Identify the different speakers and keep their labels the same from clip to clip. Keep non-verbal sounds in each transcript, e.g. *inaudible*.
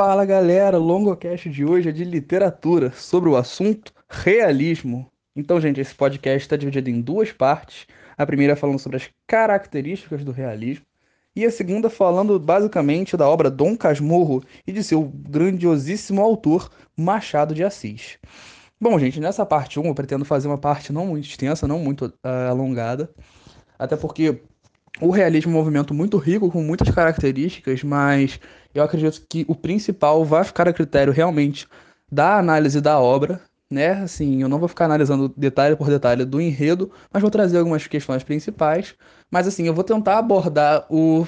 Speaker 1: Fala galera, o longocast de hoje é de literatura, sobre o assunto realismo. Então, gente, esse podcast está dividido em duas partes. A primeira falando sobre as características do realismo, e a segunda falando basicamente da obra Dom Casmurro e de seu grandiosíssimo autor Machado de Assis. Bom, gente, nessa parte 1 eu pretendo fazer uma parte não muito extensa, não muito uh, alongada, até porque o realismo é um movimento muito rico, com muitas características, mas eu acredito que o principal vai ficar a critério realmente da análise da obra, né? Assim, eu não vou ficar analisando detalhe por detalhe do enredo, mas vou trazer algumas questões principais. Mas assim, eu vou tentar abordar o,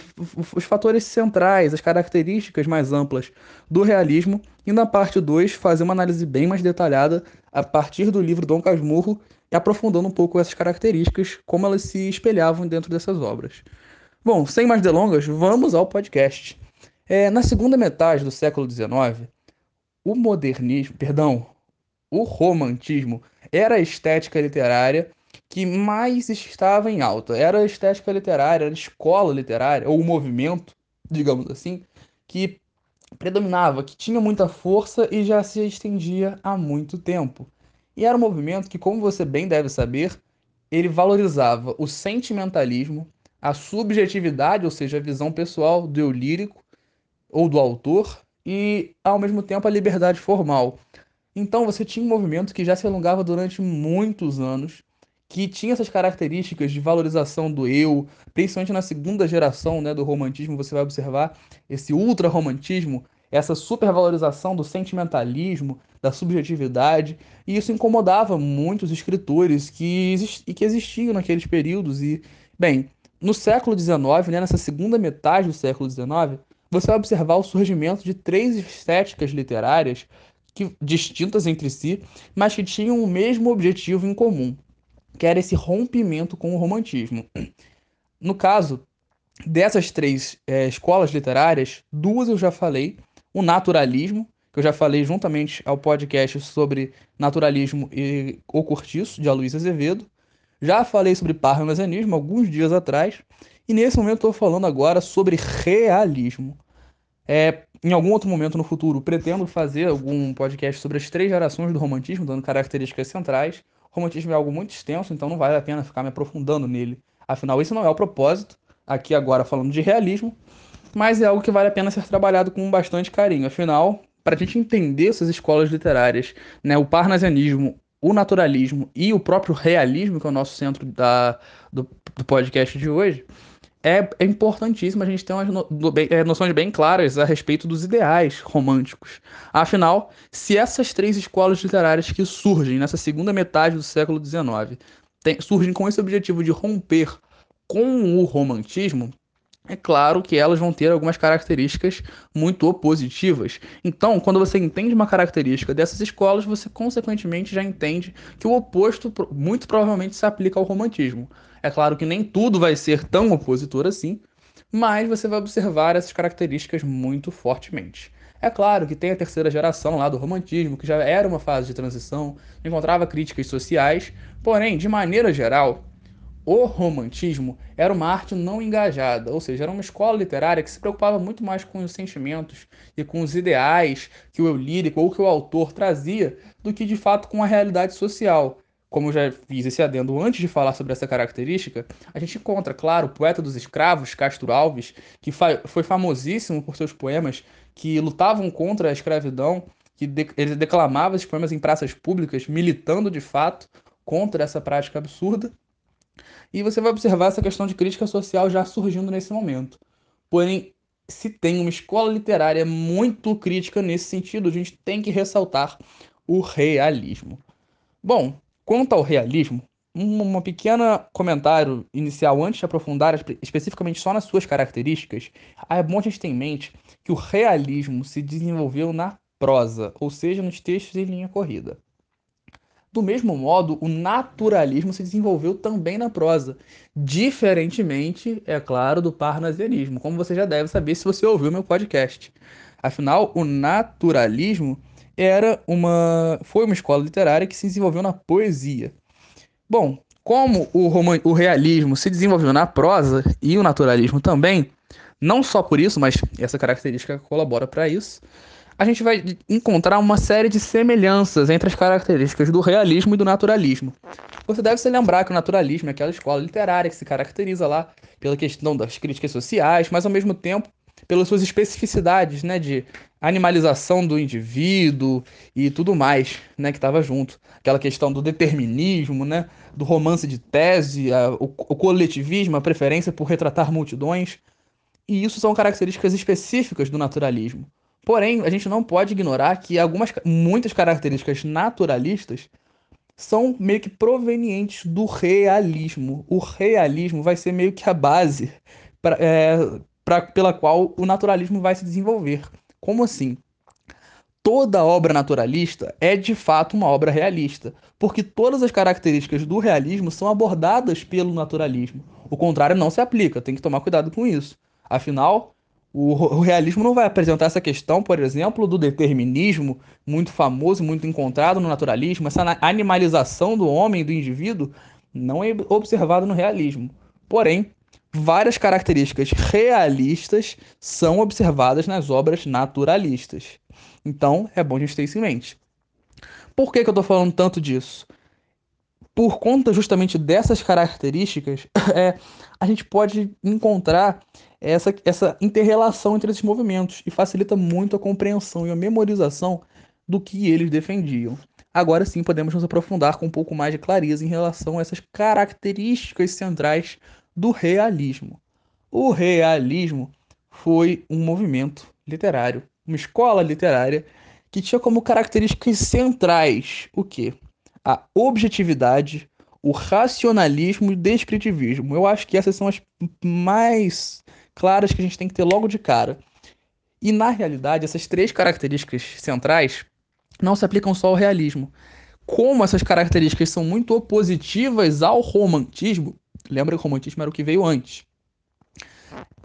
Speaker 1: os fatores centrais, as características mais amplas do realismo, e na parte 2 fazer uma análise bem mais detalhada a partir do livro Dom Casmurro e aprofundando um pouco essas características, como elas se espelhavam dentro dessas obras. Bom, sem mais delongas, vamos ao podcast. É, na segunda metade do século XIX, o modernismo, perdão, o romantismo era a estética literária que mais estava em alta. Era a estética literária, era a escola literária, ou o movimento, digamos assim, que predominava, que tinha muita força e já se estendia há muito tempo. E era um movimento que, como você bem deve saber, ele valorizava o sentimentalismo, a subjetividade, ou seja, a visão pessoal do eu lírico, ou do autor e, ao mesmo tempo, a liberdade formal. Então você tinha um movimento que já se alongava durante muitos anos, que tinha essas características de valorização do eu, principalmente na segunda geração né, do romantismo, você vai observar esse ultra-romantismo, essa supervalorização do sentimentalismo, da subjetividade, e isso incomodava muitos escritores que, exist que existiam naqueles períodos. E, bem, no século XIX, né, nessa segunda metade do século XIX, você vai observar o surgimento de três estéticas literárias que, distintas entre si, mas que tinham o mesmo objetivo em comum, que era esse rompimento com o romantismo. No caso dessas três é, escolas literárias, duas eu já falei: o naturalismo, que eu já falei juntamente ao podcast sobre naturalismo e o cortiço, de Aloysio Azevedo. Já falei sobre parnasianismo alguns dias atrás, e nesse momento estou falando agora sobre realismo. É, em algum outro momento no futuro, pretendo fazer algum podcast sobre as três gerações do romantismo, dando características centrais. O romantismo é algo muito extenso, então não vale a pena ficar me aprofundando nele. Afinal, isso não é o propósito, aqui agora falando de realismo, mas é algo que vale a pena ser trabalhado com bastante carinho. Afinal, para a gente entender essas escolas literárias, né, o parnasianismo, o naturalismo e o próprio realismo, que é o nosso centro da, do, do podcast de hoje, é, é importantíssimo a gente ter umas no, é, noções bem claras a respeito dos ideais românticos. Afinal, se essas três escolas literárias que surgem nessa segunda metade do século XIX tem, surgem com esse objetivo de romper com o romantismo, é claro que elas vão ter algumas características muito opositivas. Então, quando você entende uma característica dessas escolas, você consequentemente já entende que o oposto muito provavelmente se aplica ao romantismo. É claro que nem tudo vai ser tão opositor assim, mas você vai observar essas características muito fortemente. É claro que tem a terceira geração lá do romantismo, que já era uma fase de transição, encontrava críticas sociais, porém, de maneira geral, o romantismo era uma arte não engajada, ou seja, era uma escola literária que se preocupava muito mais com os sentimentos e com os ideais que o eu lírico ou que o autor trazia do que de fato com a realidade social como eu já fiz esse adendo antes de falar sobre essa característica, a gente encontra, claro, o poeta dos escravos, Castro Alves, que foi famosíssimo por seus poemas que lutavam contra a escravidão, que de ele declamava esses poemas em praças públicas, militando de fato contra essa prática absurda. E você vai observar essa questão de crítica social já surgindo nesse momento. Porém, se tem uma escola literária muito crítica nesse sentido, a gente tem que ressaltar o realismo. Bom, Quanto ao realismo, um pequena comentário inicial antes de aprofundar especificamente só nas suas características, é bom a gente ter em mente que o realismo se desenvolveu na prosa, ou seja, nos textos em linha corrida. Do mesmo modo, o naturalismo se desenvolveu também na prosa, diferentemente, é claro, do parnasianismo, como você já deve saber se você ouviu meu podcast. Afinal, o naturalismo era uma foi uma escola literária que se desenvolveu na poesia. Bom, como o, roman, o realismo se desenvolveu na prosa e o naturalismo também, não só por isso, mas essa característica colabora para isso, a gente vai encontrar uma série de semelhanças entre as características do realismo e do naturalismo. Você deve se lembrar que o naturalismo é aquela escola literária que se caracteriza lá pela questão das críticas sociais, mas ao mesmo tempo pelas suas especificidades, né, de animalização do indivíduo e tudo mais, né, que estava junto. Aquela questão do determinismo, né, do romance de tese, a, o, o coletivismo, a preferência por retratar multidões. E isso são características específicas do naturalismo. Porém, a gente não pode ignorar que algumas, muitas características naturalistas são meio que provenientes do realismo. O realismo vai ser meio que a base pra, é, pra, pela qual o naturalismo vai se desenvolver. Como assim? Toda obra naturalista é de fato uma obra realista, porque todas as características do realismo são abordadas pelo naturalismo. O contrário não se aplica, tem que tomar cuidado com isso. Afinal, o, o, realismo não vai apresentar essa questão, por exemplo, do determinismo, muito famoso, muito encontrado no naturalismo, essa animalização do homem, do indivíduo, não é observado no realismo. Porém, várias características realistas são observadas nas obras naturalistas. Então, é bom a gente ter isso em mente. Por que, que eu estou falando tanto disso? Por conta justamente dessas características, *coughs* é, a gente pode encontrar essa, essa interrelação entre esses movimentos e facilita muito a compreensão e a memorização do que eles defendiam. Agora sim podemos nos aprofundar com um pouco mais de clareza em relação a essas características centrais do realismo. O realismo foi um movimento literário, uma escola literária que tinha como características centrais o que? A objetividade, o racionalismo e o descritivismo. Eu acho que essas são as mais claras que a gente tem que ter logo de cara. E na realidade, essas três características centrais não se aplicam só ao realismo. Como essas características são muito opositivas ao romantismo, lembra que o romantismo era o que veio antes.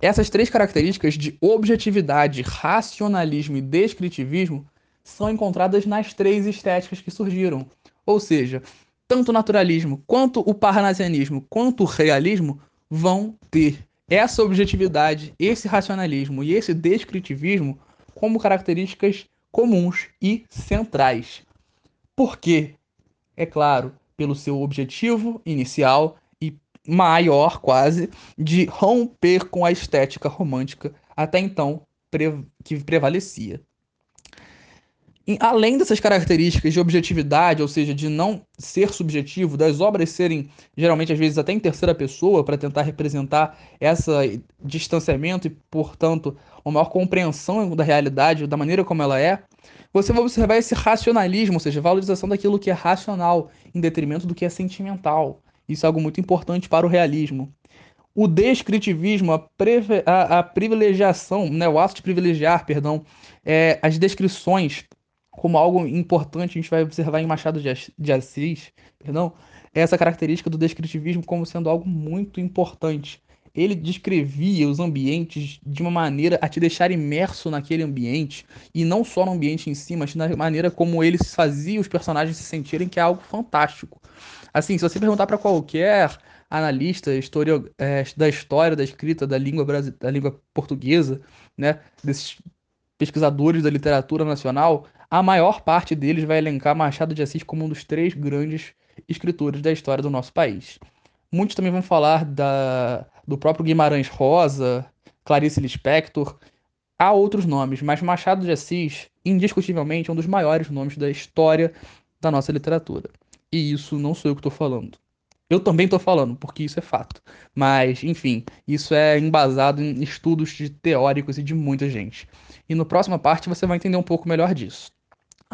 Speaker 1: Essas três características de objetividade, racionalismo e descritivismo são encontradas nas três estéticas que surgiram. Ou seja, tanto o naturalismo, quanto o parnasianismo, quanto o realismo vão ter essa objetividade, esse racionalismo e esse descritivismo como características comuns e centrais. Por quê? É claro, pelo seu objetivo inicial e maior, quase, de romper com a estética romântica até então que prevalecia além dessas características de objetividade, ou seja, de não ser subjetivo, das obras serem geralmente às vezes até em terceira pessoa para tentar representar esse distanciamento e, portanto, uma maior compreensão da realidade, da maneira como ela é, você vai observar esse racionalismo, ou seja, valorização daquilo que é racional em detrimento do que é sentimental. Isso é algo muito importante para o realismo. O descritivismo, a, a, a privilegiação, né, o ato de privilegiar, perdão, é, as descrições como algo importante, a gente vai observar em Machado de Assis, perdão, é essa característica do descritivismo como sendo algo muito importante. Ele descrevia os ambientes de uma maneira a te deixar imerso naquele ambiente, e não só no ambiente em si, mas na maneira como ele fazia os personagens se sentirem, que é algo fantástico. Assim, se você perguntar para qualquer analista história, é, da história da escrita da língua, da língua portuguesa, né, desses pesquisadores da literatura nacional, a maior parte deles vai elencar Machado de Assis como um dos três grandes escritores da história do nosso país. Muitos também vão falar da, do próprio Guimarães Rosa, Clarice Lispector. Há outros nomes, mas Machado de Assis, indiscutivelmente, é um dos maiores nomes da história da nossa literatura. E isso não sou eu que estou falando. Eu também estou falando, porque isso é fato. Mas, enfim, isso é embasado em estudos de teóricos e de muita gente. E no próxima parte você vai entender um pouco melhor disso.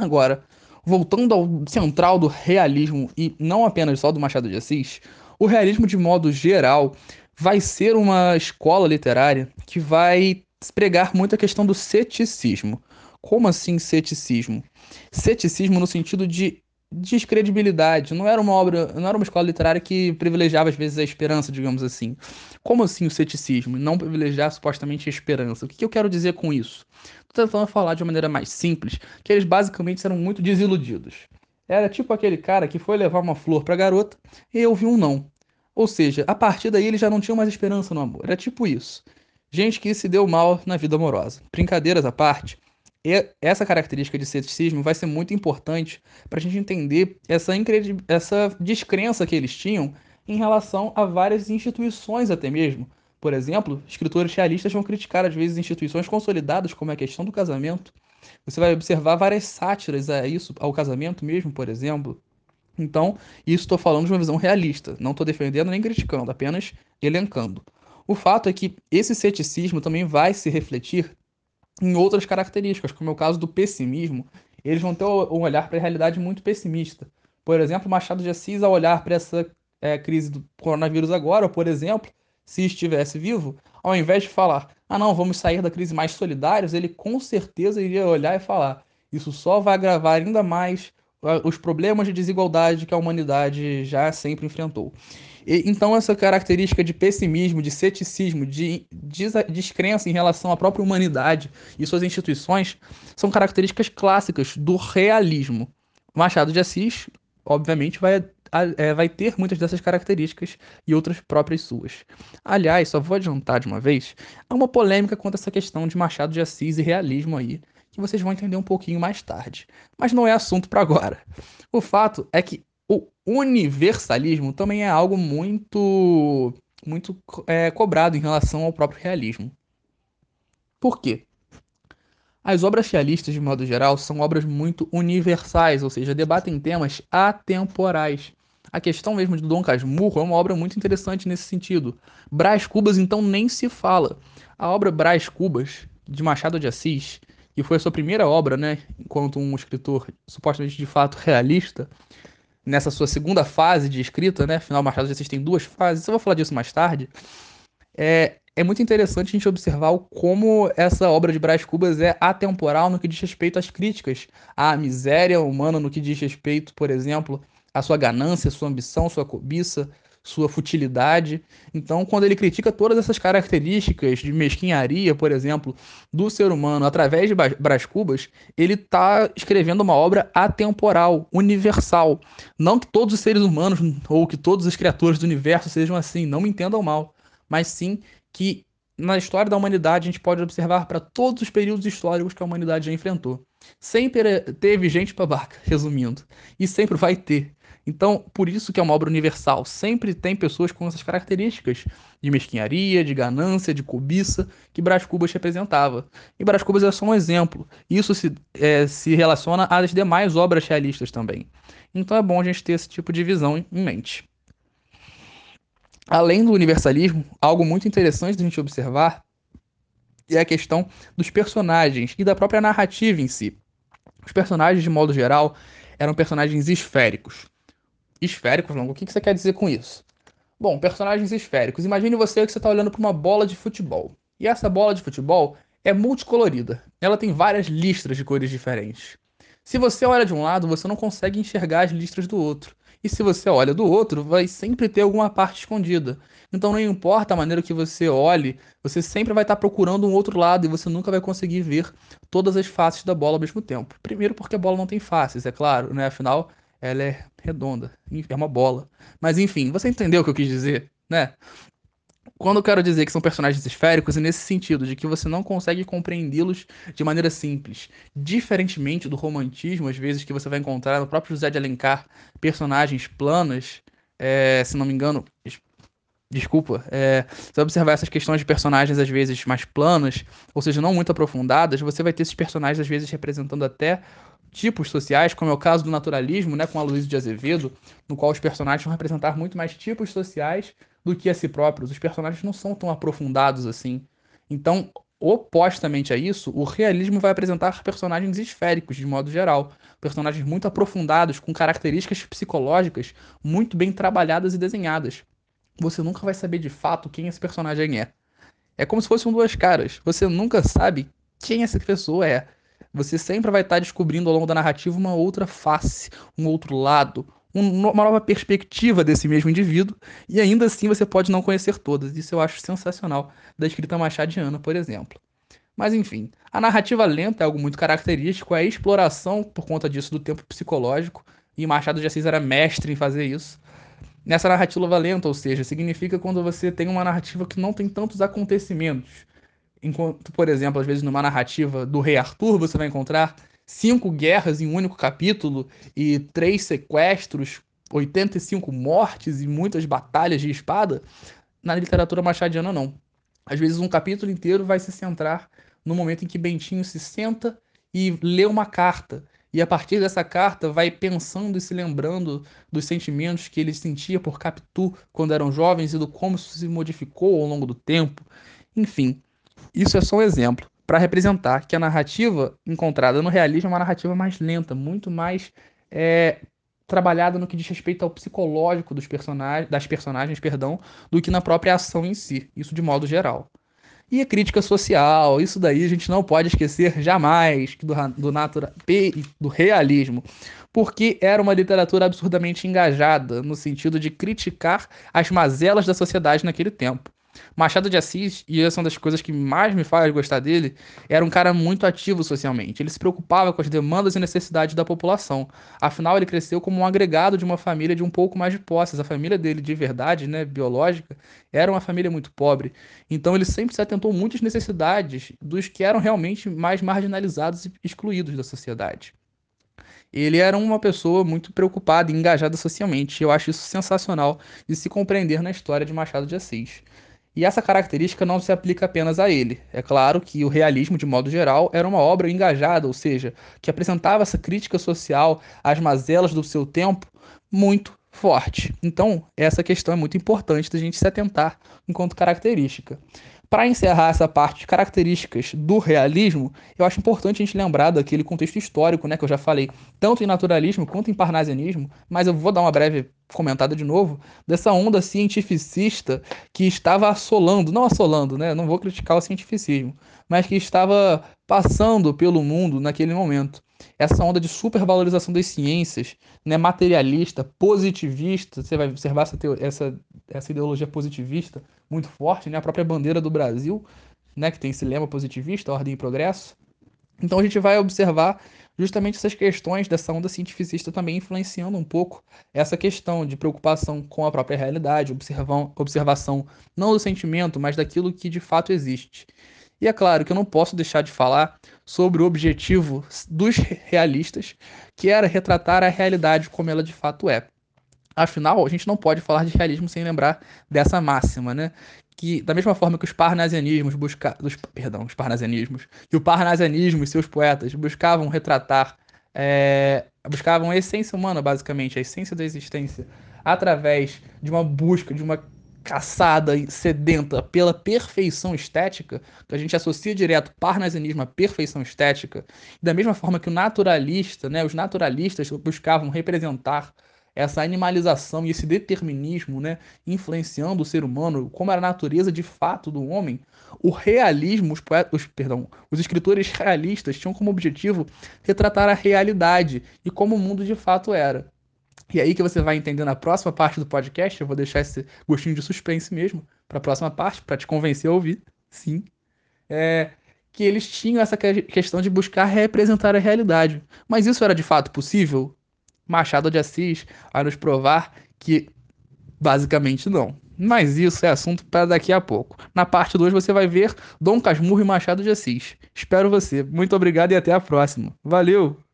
Speaker 1: Agora, voltando ao central do realismo e não apenas só do Machado de Assis, o realismo de modo geral vai ser uma escola literária que vai pregar muito a questão do ceticismo. Como assim ceticismo? Ceticismo no sentido de descredibilidade. Não era uma obra, não era uma escola literária que privilegiava às vezes a esperança, digamos assim. Como assim o ceticismo? Não privilegiar supostamente a esperança. O que, que eu quero dizer com isso? Estou tentando falar de uma maneira mais simples, que eles basicamente eram muito desiludidos. Era tipo aquele cara que foi levar uma flor para a garota e ouviu um não. Ou seja, a partir daí ele já não tinha mais esperança no amor. Era tipo isso. Gente que se deu mal na vida amorosa. Brincadeiras à parte, E essa característica de ceticismo vai ser muito importante para a gente entender essa, essa descrença que eles tinham em relação a várias instituições, até mesmo. Por exemplo, escritores realistas vão criticar às vezes instituições consolidadas, como é a questão do casamento. Você vai observar várias sátiras a isso, ao casamento mesmo, por exemplo. Então, isso estou falando de uma visão realista. Não estou defendendo nem criticando, apenas elencando. O fato é que esse ceticismo também vai se refletir em outras características, como é o caso do pessimismo. Eles vão ter um olhar para a realidade muito pessimista. Por exemplo, Machado de Assis, ao olhar para essa é, crise do coronavírus agora, por exemplo, se estivesse vivo, ao invés de falar, ah não, vamos sair da crise mais solidários, ele com certeza iria olhar e falar, isso só vai agravar ainda mais os problemas de desigualdade que a humanidade já sempre enfrentou. E, então, essa característica de pessimismo, de ceticismo, de descrença em relação à própria humanidade e suas instituições são características clássicas do realismo. Machado de Assis, obviamente, vai, é, vai ter muitas dessas características e outras próprias suas. Aliás, só vou adiantar de uma vez, há uma polêmica quanto a essa questão de Machado de Assis e realismo aí, que vocês vão entender um pouquinho mais tarde. Mas não é assunto para agora. O fato é que universalismo também é algo muito, muito é, cobrado em relação ao próprio realismo. Por quê? As obras realistas, de modo geral, são obras muito universais, ou seja, debatem temas atemporais. A questão mesmo de Dom Casmurro é uma obra muito interessante nesse sentido. Brás Cubas, então, nem se fala. A obra Brás Cubas, de Machado de Assis, que foi a sua primeira obra, né, enquanto um escritor supostamente de fato realista, nessa sua segunda fase de escrita, né, afinal Machado de Assis tem duas fases, eu vou falar disso mais tarde, é, é muito interessante a gente observar como essa obra de Brás Cubas é atemporal no que diz respeito às críticas à miséria humana, no que diz respeito, por exemplo, à sua ganância, sua ambição, sua cobiça, sua futilidade. Então, quando ele critica todas essas características de mesquinharia, por exemplo, do ser humano através de Brás Cubas, ele está escrevendo uma obra atemporal, universal. Não que todos os seres humanos ou que todas as criaturas do universo sejam assim, não me entendam mal, mas sim que na história da humanidade a gente pode observar para todos os períodos históricos que a humanidade já enfrentou. Sempre teve gente para barca, *laughs* resumindo, e sempre vai ter. Então, por isso que é uma obra universal. Sempre tem pessoas com essas características de mesquinharia, de ganância, de cobiça, que Brás Cubas representava. E Brás Cubas é só um exemplo. Isso se, é, se relaciona às demais obras realistas também. Então é bom a gente ter esse tipo de visão em mente. Além do universalismo, algo muito interessante de a gente observar é a questão dos personagens e da própria narrativa em si. Os personagens, de modo geral, eram personagens esféricos esféricos, Longo. O que, você quer dizer com isso? Bom, personagens esféricos. Imagine você que você está olhando para uma bola de futebol. E essa bola de futebol é multicolorida. Ela tem várias listras de cores diferentes. Se você olha de um lado, você não consegue enxergar as listras do outro. E se você olha do outro, vai sempre ter alguma parte escondida. Então não importa a maneira que você olhe, você sempre vai estar procurando um outro lado e você nunca vai conseguir ver todas as faces da bola ao mesmo tempo. Primeiro porque a bola não tem faces, é claro, né? Afinal, ela é redonda, é uma bola. Mas enfim, você entendeu o que eu quis dizer, né? Quando eu quero dizer que são personagens esféricos, é nesse sentido, de que você não consegue compreendê-los de maneira simples. Diferentemente do romantismo, às vezes, que você vai encontrar no próprio José de Alencar, personagens planas, é, se não me engano, desculpa, é, vai observar essas questões de personagens às vezes mais planas, ou seja, não muito aprofundadas, você vai ter esses personagens às vezes representando até tipos sociais, como é o caso do naturalismo, né, com a Luísa de Azevedo, no qual os personagens vão representar muito mais tipos sociais do que a si próprios. Os personagens não são tão aprofundados assim. Então, opostamente a isso, o realismo vai apresentar personagens esféricos, de modo geral. Personagens muito aprofundados, com características psicológicas muito bem trabalhadas e desenhadas. Você nunca vai saber de fato quem esse personagem é. É como se fossem duas caras. Você nunca sabe quem essa pessoa é você sempre vai estar descobrindo ao longo da narrativa uma outra face, um outro lado, uma nova perspectiva desse mesmo indivíduo, e ainda assim você pode não conhecer todas. Isso eu acho sensacional da escrita machadiana, por exemplo. Mas enfim, a narrativa lenta é algo muito característico, é a exploração por conta disso do tempo psicológico, e Machado de Assis era mestre em fazer isso. Nessa narrativa lenta, ou seja, significa quando você tem uma narrativa que não tem tantos acontecimentos, enquanto, por exemplo, às vezes numa narrativa do Rei Arthur, você vai encontrar cinco guerras em um único capítulo e três sequestros, 85 mortes e muitas batalhas de espada, na literatura machadiana não. Às vezes um capítulo inteiro vai se centrar no momento em que Bentinho se senta e lê uma carta. E a partir dessa carta vai pensando e se lembrando dos sentimentos que ele sentia por Capitu quando eram jovens e do como isso se modificou ao longo do tempo. Enfim, isso é só um exemplo para representar que a narrativa encontrada no realismo é uma narrativa mais lenta, muito mais é, trabalhada no que diz respeito ao psicológico dos personagens, das personagens, perdão, do que na própria ação em si. Isso de modo geral. E a crítica social, isso daí a gente não pode esquecer jamais do, do, natura, do realismo, porque era uma literatura absurdamente engajada no sentido de criticar as mazelas da sociedade naquele tempo. Machado de Assis, e essa é uma das coisas que mais me faz gostar dele, era um cara muito ativo socialmente. Ele se preocupava com as demandas e necessidades da população. Afinal, ele cresceu como um agregado de uma família de um pouco mais de posses. A família dele, de verdade, né, biológica, era uma família muito pobre. Então, ele sempre se atentou muito às necessidades dos que eram realmente mais marginalizados e excluídos da sociedade ele era uma pessoa muito preocupada e engajada socialmente. Eu acho isso sensacional de se compreender na história de Machado de Assis. E essa característica não se aplica apenas a ele. É claro que o realismo, de modo geral, era uma obra engajada, ou seja, que apresentava essa crítica social às mazelas do seu tempo muito forte. Então, essa questão é muito importante da gente se atentar enquanto característica. Para encerrar essa parte de características do realismo, eu acho importante a gente lembrar daquele contexto histórico, né, que eu já falei, tanto em naturalismo quanto em parnasianismo, mas eu vou dar uma breve comentada de novo, dessa onda cientificista que estava assolando, não assolando, né, não vou criticar o cientificismo, mas que estava passando pelo mundo naquele momento essa onda de supervalorização das ciências, né, materialista, positivista, você vai observar essa, essa, essa ideologia positivista muito forte, né, a própria bandeira do Brasil, né, que tem esse lema positivista, ordem e progresso. Então a gente vai observar justamente essas questões dessa onda cientificista também influenciando um pouco essa questão de preocupação com a própria realidade, observação não do sentimento, mas daquilo que de fato existe. E é claro que eu não posso deixar de falar sobre o objetivo dos realistas, que era retratar a realidade como ela de fato é. Afinal, a gente não pode falar de realismo sem lembrar dessa máxima, né? Que da mesma forma que os parnasianismos buscavam, perdão, os parnasianismos, que o parnasianismo e seus poetas buscavam retratar, é, buscavam a essência humana, basicamente, a essência da existência, através de uma busca, de uma caçada e sedenta pela perfeição estética, que a gente associa direto parnasianismo à perfeição estética, da mesma forma que o naturalista, né, os naturalistas buscavam representar essa animalização e esse determinismo, né, influenciando o ser humano, como era a natureza de fato do homem, o realismo, os, poetas, perdão, os escritores realistas tinham como objetivo retratar a realidade e como o mundo de fato era. E aí que você vai entender na próxima parte do podcast, eu vou deixar esse gostinho de suspense mesmo para a próxima parte, para te convencer a ouvir, sim. É, que eles tinham essa questão de buscar representar a realidade. Mas isso era de fato possível? Machado de Assis vai nos provar que basicamente não. Mas isso é assunto para daqui a pouco. Na parte 2 você vai ver Dom Casmurro e Machado de Assis. Espero você. Muito obrigado e até a próxima. Valeu!